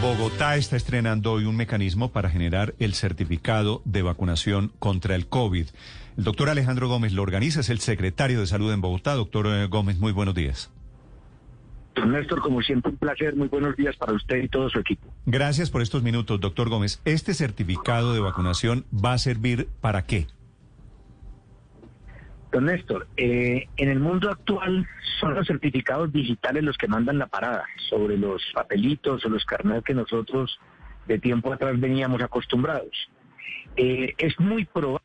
Bogotá está estrenando hoy un mecanismo para generar el certificado de vacunación contra el COVID. El doctor Alejandro Gómez lo organiza, es el secretario de Salud en Bogotá. Doctor eh, Gómez, muy buenos días. Don Néstor, como siempre, un placer. Muy buenos días para usted y todo su equipo. Gracias por estos minutos, doctor Gómez. ¿Este certificado de vacunación va a servir para qué? Don Néstor, eh, en el mundo actual son los certificados digitales los que mandan la parada sobre los papelitos o los carnets que nosotros de tiempo atrás veníamos acostumbrados. Eh, es muy probable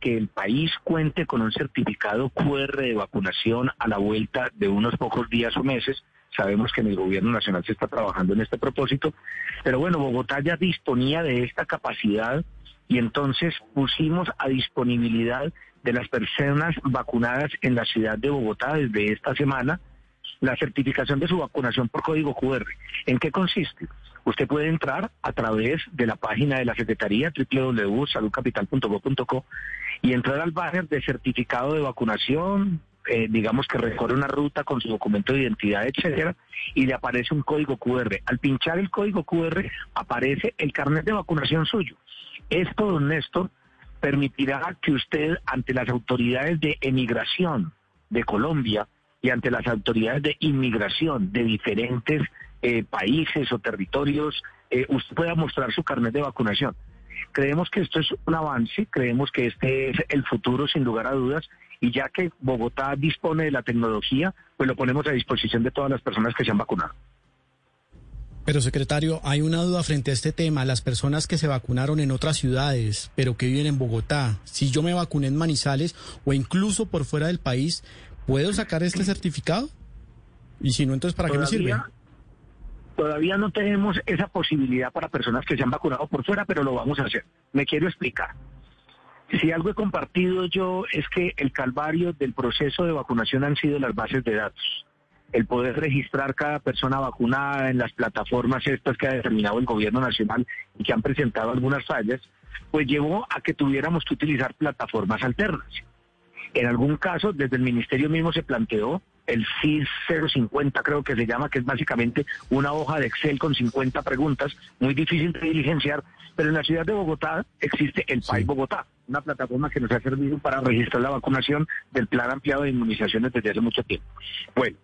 que el país cuente con un certificado QR de vacunación a la vuelta de unos pocos días o meses. Sabemos que en el gobierno nacional se está trabajando en este propósito, pero bueno, Bogotá ya disponía de esta capacidad y entonces pusimos a disponibilidad de las personas vacunadas en la ciudad de Bogotá desde esta semana la certificación de su vacunación por código QR. ¿En qué consiste? Usted puede entrar a través de la página de la Secretaría www.saludcapital.gov.co y entrar al banner de certificado de vacunación, eh, digamos que recorre una ruta con su documento de identidad, etcétera, y le aparece un código QR. Al pinchar el código QR aparece el carnet de vacunación suyo. Esto, don Néstor, permitirá que usted ante las autoridades de emigración de Colombia y ante las autoridades de inmigración de diferentes eh, países o territorios, eh, usted pueda mostrar su carnet de vacunación. Creemos que esto es un avance, creemos que este es el futuro sin lugar a dudas y ya que Bogotá dispone de la tecnología, pues lo ponemos a disposición de todas las personas que se han vacunado. Pero secretario, hay una duda frente a este tema. Las personas que se vacunaron en otras ciudades, pero que viven en Bogotá, si yo me vacuné en Manizales o incluso por fuera del país, ¿puedo sacar este certificado? Y si no, entonces ¿para qué me sirve? Todavía no tenemos esa posibilidad para personas que se han vacunado por fuera, pero lo vamos a hacer. Me quiero explicar. Si algo he compartido yo es que el calvario del proceso de vacunación han sido las bases de datos el poder registrar cada persona vacunada en las plataformas estas que ha determinado el gobierno nacional y que han presentado algunas fallas, pues llevó a que tuviéramos que utilizar plataformas alternas. En algún caso, desde el ministerio mismo se planteó el CIS 050, creo que se llama, que es básicamente una hoja de Excel con 50 preguntas, muy difícil de diligenciar, pero en la ciudad de Bogotá existe el PAI Bogotá, una plataforma que nos ha servido para registrar la vacunación del plan ampliado de inmunizaciones desde hace mucho tiempo. Bueno,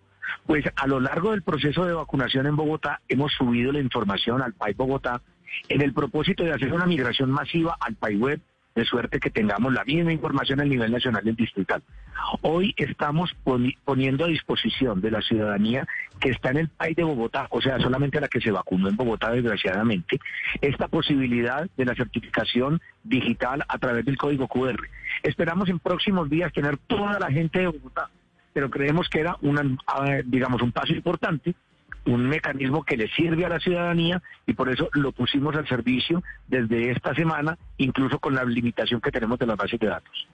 pues a lo largo del proceso de vacunación en Bogotá hemos subido la información al PAI Bogotá en el propósito de hacer una migración masiva al PAI Web, de suerte que tengamos la misma información a nivel nacional y distrital. Hoy estamos poniendo a disposición de la ciudadanía que está en el país de Bogotá, o sea, solamente la que se vacunó en Bogotá, desgraciadamente, esta posibilidad de la certificación digital a través del código QR. Esperamos en próximos días tener toda la gente de Bogotá pero creemos que era una, digamos, un paso importante, un mecanismo que le sirve a la ciudadanía y por eso lo pusimos al servicio desde esta semana, incluso con la limitación que tenemos de las bases de datos.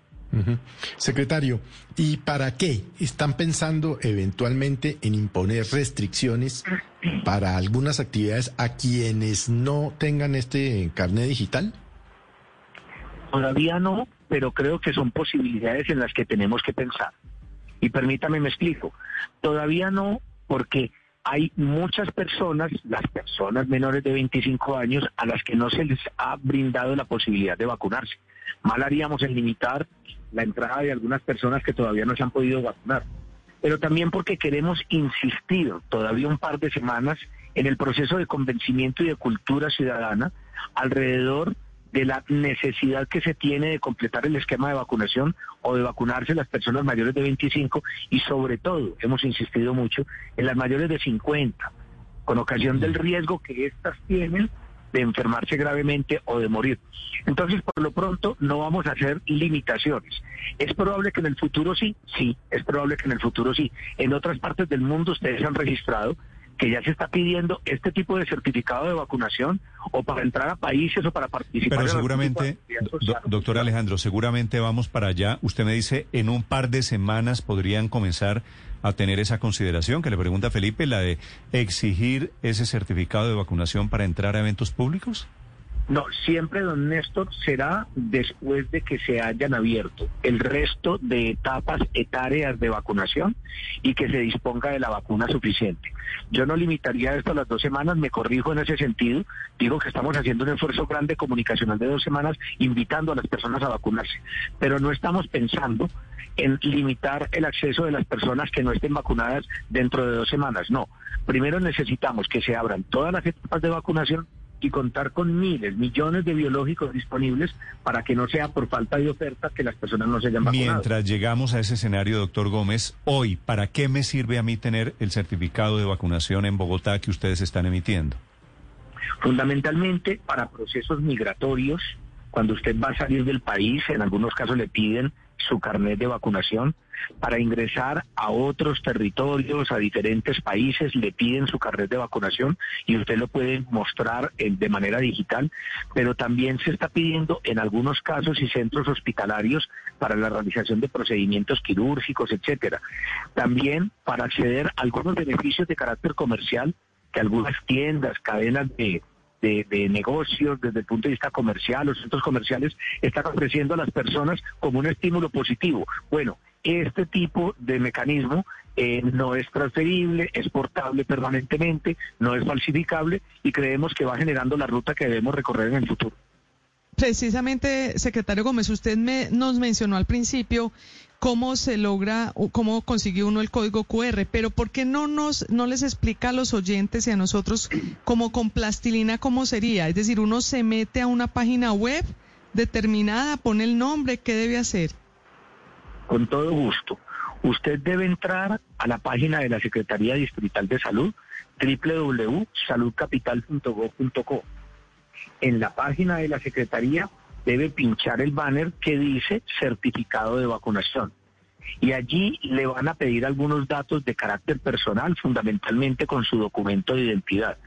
Secretario, ¿y para qué están pensando eventualmente en imponer restricciones para algunas actividades a quienes no tengan este carnet digital? Todavía no, pero creo que son posibilidades en las que tenemos que pensar. Y permítame, me explico. Todavía no, porque hay muchas personas, las personas menores de 25 años, a las que no se les ha brindado la posibilidad de vacunarse. Mal haríamos en limitar la entrada de algunas personas que todavía no se han podido vacunar. Pero también porque queremos insistir todavía un par de semanas en el proceso de convencimiento y de cultura ciudadana alrededor de la necesidad que se tiene de completar el esquema de vacunación o de vacunarse las personas mayores de 25 y sobre todo, hemos insistido mucho, en las mayores de 50, con ocasión del riesgo que éstas tienen de enfermarse gravemente o de morir. Entonces, por lo pronto, no vamos a hacer limitaciones. ¿Es probable que en el futuro sí? Sí, es probable que en el futuro sí. En otras partes del mundo ustedes han registrado que ya se está pidiendo este tipo de certificado de vacunación o para entrar a países o para participar. Pero seguramente, doctor Alejandro, seguramente vamos para allá. Usted me dice, en un par de semanas podrían comenzar a tener esa consideración que le pregunta Felipe, la de exigir ese certificado de vacunación para entrar a eventos públicos. No, siempre, don Néstor, será después de que se hayan abierto el resto de etapas etarias de vacunación y que se disponga de la vacuna suficiente. Yo no limitaría esto a las dos semanas, me corrijo en ese sentido. Digo que estamos haciendo un esfuerzo grande comunicacional de dos semanas invitando a las personas a vacunarse, pero no estamos pensando en limitar el acceso de las personas que no estén vacunadas dentro de dos semanas. No, primero necesitamos que se abran todas las etapas de vacunación y contar con miles, millones de biológicos disponibles para que no sea por falta de oferta que las personas no se hayan vacunado. Mientras llegamos a ese escenario, doctor Gómez, hoy, ¿para qué me sirve a mí tener el certificado de vacunación en Bogotá que ustedes están emitiendo? Fundamentalmente para procesos migratorios, cuando usted va a salir del país, en algunos casos le piden su carnet de vacunación. Para ingresar a otros territorios, a diferentes países, le piden su carnet de vacunación y usted lo puede mostrar eh, de manera digital, pero también se está pidiendo en algunos casos y centros hospitalarios para la realización de procedimientos quirúrgicos, etcétera. También para acceder a algunos beneficios de carácter comercial que algunas tiendas, cadenas de, de, negocios desde el punto de vista comercial, los centros comerciales están ofreciendo a las personas como un estímulo positivo. Bueno, este tipo de mecanismo eh, no es transferible, es portable permanentemente, no es falsificable y creemos que va generando la ruta que debemos recorrer en el futuro. Precisamente, secretario Gómez, usted me, nos mencionó al principio cómo se logra, cómo consigue uno el código QR, pero ¿por qué no nos, no les explica a los oyentes y a nosotros como con plastilina cómo sería? Es decir, uno se mete a una página web determinada, pone el nombre, ¿qué debe hacer? Con todo gusto. Usted debe entrar a la página de la Secretaría Distrital de Salud, www.saludcapital.gov.co. En la página de la Secretaría debe pinchar el banner que dice certificado de vacunación. Y allí le van a pedir algunos datos de carácter personal, fundamentalmente con su documento de identidad.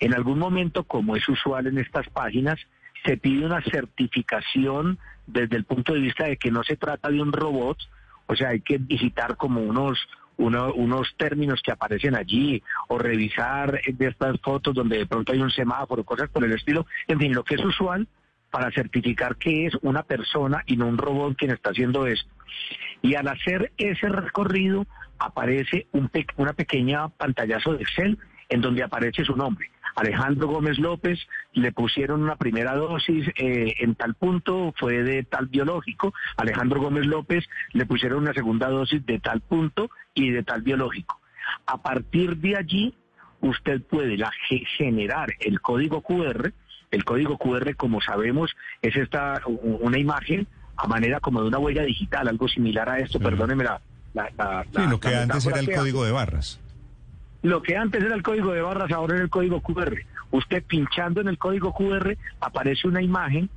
En algún momento, como es usual en estas páginas, se pide una certificación desde el punto de vista de que no se trata de un robot, o sea, hay que visitar como unos unos términos que aparecen allí o revisar de estas fotos donde de pronto hay un semáforo, cosas por el estilo. En fin, lo que es usual para certificar que es una persona y no un robot quien está haciendo esto. Y al hacer ese recorrido aparece un una pequeña pantallazo de Excel en donde aparece su nombre. Alejandro Gómez López, le pusieron una primera dosis eh, en tal punto, fue de tal biológico. Alejandro Gómez López le pusieron una segunda dosis de tal punto y de tal biológico. A partir de allí, usted puede generar el código QR el código QR, como sabemos, es esta una imagen a manera como de una huella digital, algo similar a esto, perdóneme la... sí, lo que antes era el código de barras. Lo que antes era el código de barras, ahora es el código QR. Usted pinchando en el código QR aparece una imagen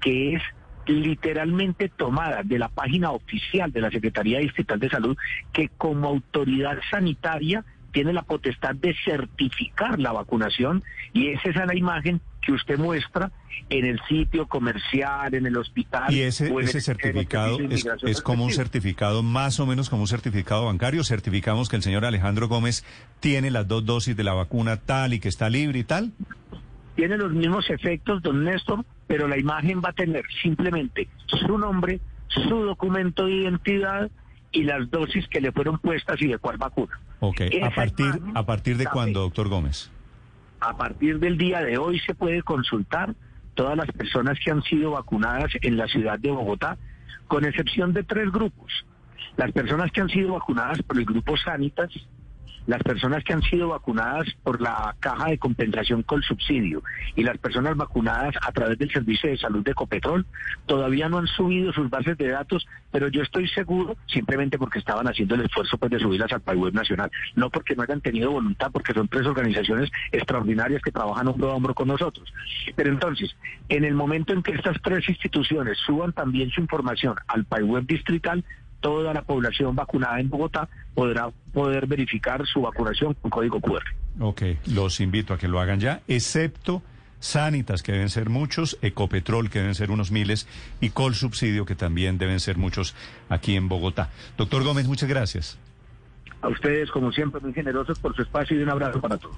que es literalmente tomada de la página oficial de la Secretaría Distrital de Salud, que como autoridad sanitaria tiene la potestad de certificar la vacunación y esa es la imagen que usted muestra en el sitio comercial, en el hospital. ¿Y ese, ese certificado es, como un certificado, más o menos como un certificado bancario? ¿Certificamos que el señor Alejandro Gómez tiene las dos dosis de la vacuna tal y que está libre y tal? Tiene los mismos efectos, don Néstor, pero la imagen va a tener simplemente su nombre, su documento de identidad y las dosis que le fueron puestas y de cuál vacuna. Ok, ¿a partir, ¿a partir de cuándo, doctor Gómez? A partir del día de hoy se puede consultar todas las personas que han sido vacunadas en la ciudad de Bogotá, con excepción de tres grupos. Las personas que han sido vacunadas por el grupo Sanitas, las personas que han sido vacunadas por la caja de compensación con subsidio y las personas vacunadas a través del servicio de salud de Copetrol todavía no han subido sus bases de datos, pero yo estoy seguro simplemente porque estaban haciendo el esfuerzo pues, de subirlas al web nacional, no porque no hayan tenido voluntad, porque son tres organizaciones extraordinarias que trabajan hombro a hombro con nosotros. Pero entonces, en el momento en que estas tres instituciones suban también su información al web distrital, toda la población vacunada en Bogotá podrá poder verificar su vacunación con código QR. Ok, los invito a que lo hagan ya, excepto Sanitas, que deben ser muchos, Ecopetrol, que deben ser unos miles, y Col Subsidio, que también deben ser muchos aquí en Bogotá. Doctor Gómez, muchas gracias. A ustedes, como siempre, muy generosos por su espacio y un abrazo para todos.